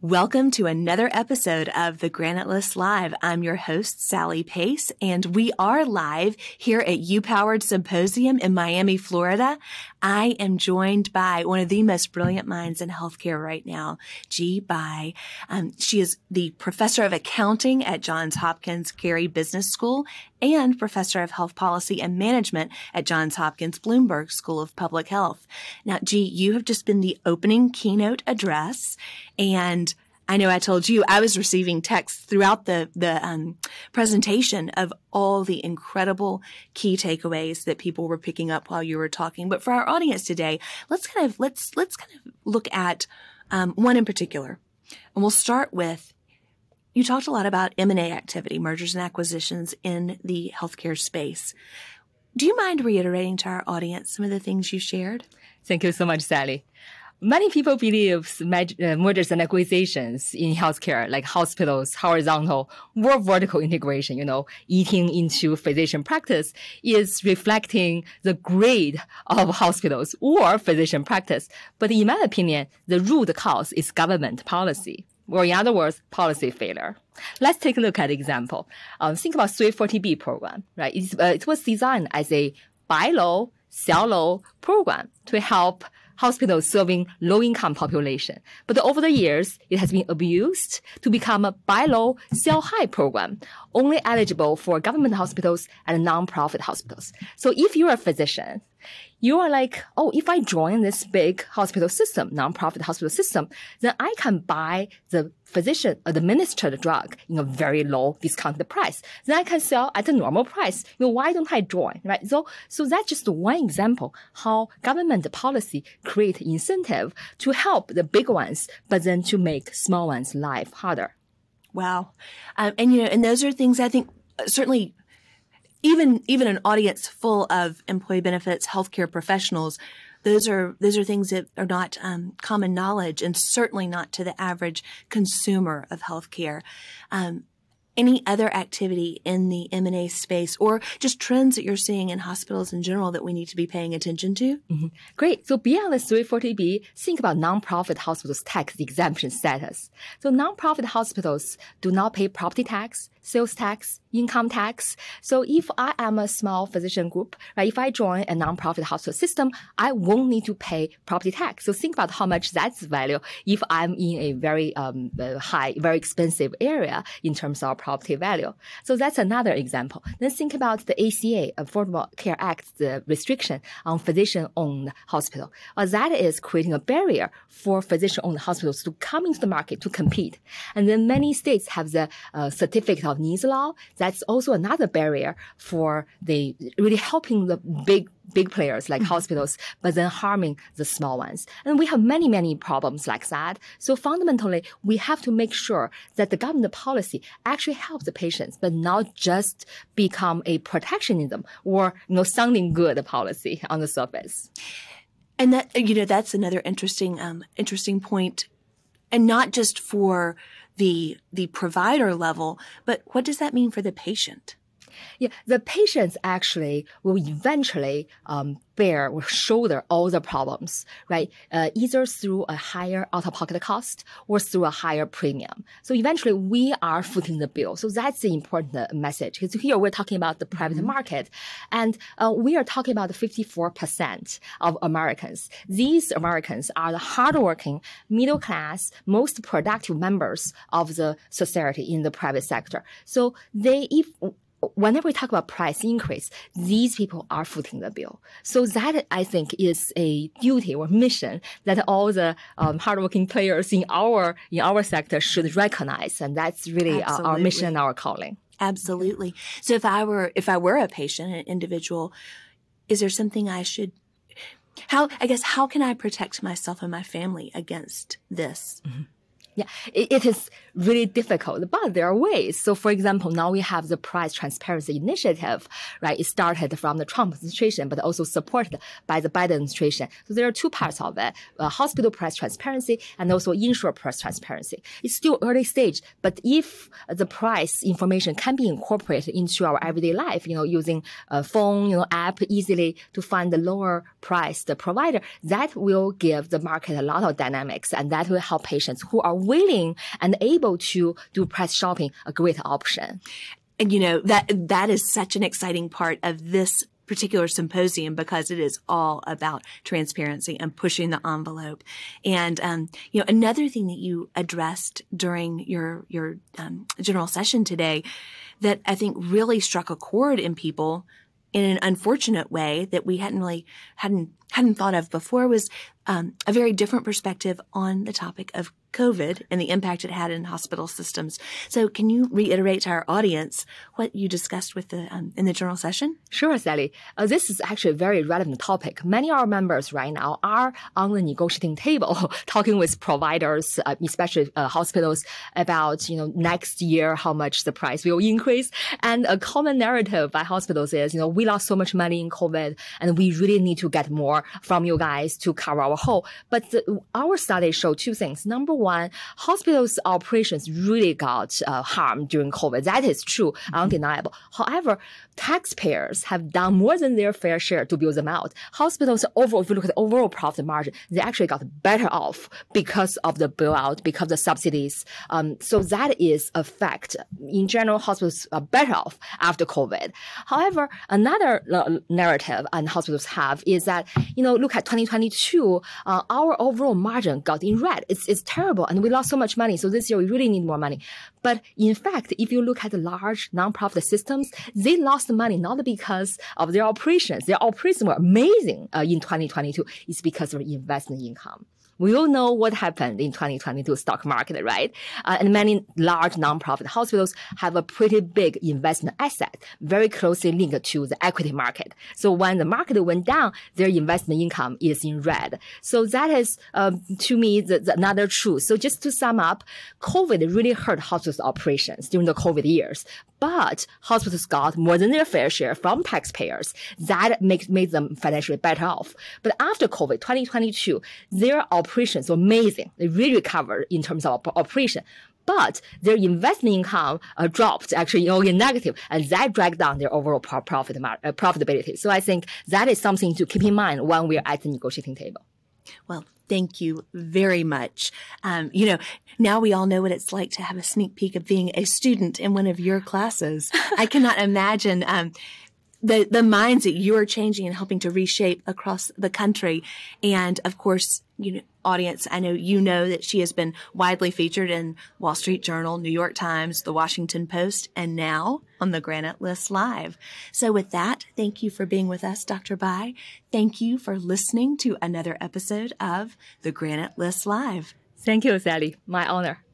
Welcome to another episode of the Granite List Live. I'm your host, Sally Pace, and we are live here at U Powered Symposium in Miami, Florida. I am joined by one of the most brilliant minds in healthcare right now, Ge Bai. Um, she is the professor of accounting at Johns Hopkins Carey Business School and professor of health policy and management at Johns Hopkins Bloomberg School of Public Health. Now, Ge, you have just been the opening keynote address and I know I told you I was receiving texts throughout the the um, presentation of all the incredible key takeaways that people were picking up while you were talking. But for our audience today, let's kind of let's let's kind of look at um, one in particular, and we'll start with. You talked a lot about M&A activity, mergers and acquisitions in the healthcare space. Do you mind reiterating to our audience some of the things you shared? Thank you so much, Sally. Many people believe uh, mergers and acquisitions in healthcare, like hospitals, horizontal or vertical integration, you know, eating into physician practice is reflecting the grade of hospitals or physician practice. But in my opinion, the root cause is government policy. Or in other words, policy failure. Let's take a look at example. Um, think about 340B program, right? Uh, it was designed as a buy low, sell low program to help hospitals serving low-income population. But over the years, it has been abused to become a buy low, sell high program, only eligible for government hospitals and non-profit hospitals. So if you're a physician, you are like, oh, if I join this big hospital system, nonprofit hospital system, then I can buy the physician administered drug in a very low discounted price. Then I can sell at a normal price. You know, why don't I join? Right? So, so that's just one example how government policy create incentive to help the big ones, but then to make small ones' life harder. Wow. Um, and you know, and those are things I think uh, certainly even even an audience full of employee benefits healthcare professionals those are those are things that are not um, common knowledge and certainly not to the average consumer of healthcare. Um, any other activity in the M&A space or just trends that you're seeing in hospitals in general that we need to be paying attention to? Mm-hmm. Great. So the 340B, think about nonprofit hospitals tax exemption status. So nonprofit hospitals do not pay property tax, sales tax, income tax. So if I am a small physician group, right, if I join a nonprofit hospital system, I won't need to pay property tax. So think about how much that's value if I'm in a very um, uh, high, very expensive area in terms of property value. So that's another example. Then think about the ACA, Affordable Care Act, the restriction on physician-owned hospital. Well, that is creating a barrier for physician-owned hospitals to come into the market to compete. And then many states have the uh, certificate of needs law, that's also another barrier for the really helping the big big players like mm-hmm. hospitals, but then harming the small ones. And we have many, many problems like that. So fundamentally, we have to make sure that the government policy actually helps the patients, but not just become a protectionism or, you know, sounding good policy on the surface. And that, you know, that's another interesting, um, interesting point. And not just for the the provider level, but what does that mean for the patient? Yeah, the patients actually will eventually um, bear or shoulder all the problems, right? Uh, either through a higher out-of-pocket cost or through a higher premium. So eventually we are footing the bill. So that's the important uh, message. Because here we're talking about the private mm-hmm. market and uh, we are talking about 54% of Americans. These Americans are the hardworking, middle class, most productive members of the society in the private sector. So they, if whenever we talk about price increase, these people are footing the bill. So that I think is a duty or mission that all the um, hardworking players in our in our sector should recognize, and that's really uh, our mission and our calling. Absolutely. So if I were if I were a patient, an individual, is there something I should? How I guess how can I protect myself and my family against this? Mm-hmm. Yeah, it, it is really difficult, but there are ways. So, for example, now we have the price transparency initiative, right? It started from the Trump administration, but also supported by the Biden administration. So there are two parts of it: uh, hospital price transparency and also insurer price transparency. It's still early stage, but if the price information can be incorporated into our everyday life, you know, using a phone, you know, app easily to find the lower priced provider, that will give the market a lot of dynamics, and that will help patients who are willing and able to do price shopping a great option. And you know, that, that is such an exciting part of this particular symposium because it is all about transparency and pushing the envelope. And um, you know, another thing that you addressed during your your um, general session today that I think really struck a chord in people in an unfortunate way that we hadn't really hadn't hadn't thought of before was um, a very different perspective on the topic of COVID and the impact it had in hospital systems. So, can you reiterate to our audience what you discussed with the um, in the general session? Sure, Sally. Uh, this is actually a very relevant topic. Many of our members right now are on the negotiating table, talking with providers, uh, especially uh, hospitals, about you know next year how much the price will increase. And a common narrative by hospitals is you know we lost so much money in COVID, and we really need to get more from you guys to cover our hole. But the, our study show two things. Number one, hospitals operations really got uh, harmed during COVID. That is true, undeniable. However, taxpayers have done more than their fair share to build them out. Hospitals overall, if you look at the overall profit margin, they actually got better off because of the bailout, because of the subsidies. Um, so that is a fact. In general, hospitals are better off after COVID. However, another uh, narrative and hospitals have is that, you know, look at 2022, uh, our overall margin got in red. It's, it's terrible and we lost so much money. So this year we really need more money. But in fact, if you look at the large nonprofit systems, they lost money not because of their operations. Their operations were amazing uh, in 2022. It's because of investment income. We all know what happened in 2022 stock market, right? Uh, and many large nonprofit hospitals have a pretty big investment asset, very closely linked to the equity market. So when the market went down, their investment income is in red. So that is, um, to me, the, the another truth. So just to sum up, COVID really hurt hospitals operations during the COVID years, but hospitals got more than their fair share from taxpayers. That makes made them financially better off. But after COVID, 2022, their were amazing. They really recovered in terms of operation. But their investment income uh, dropped actually you know, in negative, and that dragged down their overall profit uh, profitability. So I think that is something to keep in mind when we're at the negotiating table. Well, thank you very much. Um, you know, now we all know what it's like to have a sneak peek of being a student in one of your classes. I cannot imagine um, the the minds that you are changing and helping to reshape across the country. And of course, you know, audience, I know you know that she has been widely featured in Wall Street Journal, New York Times, The Washington Post, and now on the Granite List Live. So with that, thank you for being with us, Dr. Bai. Thank you for listening to another episode of the Granite List Live. Thank you, Sally. My honor.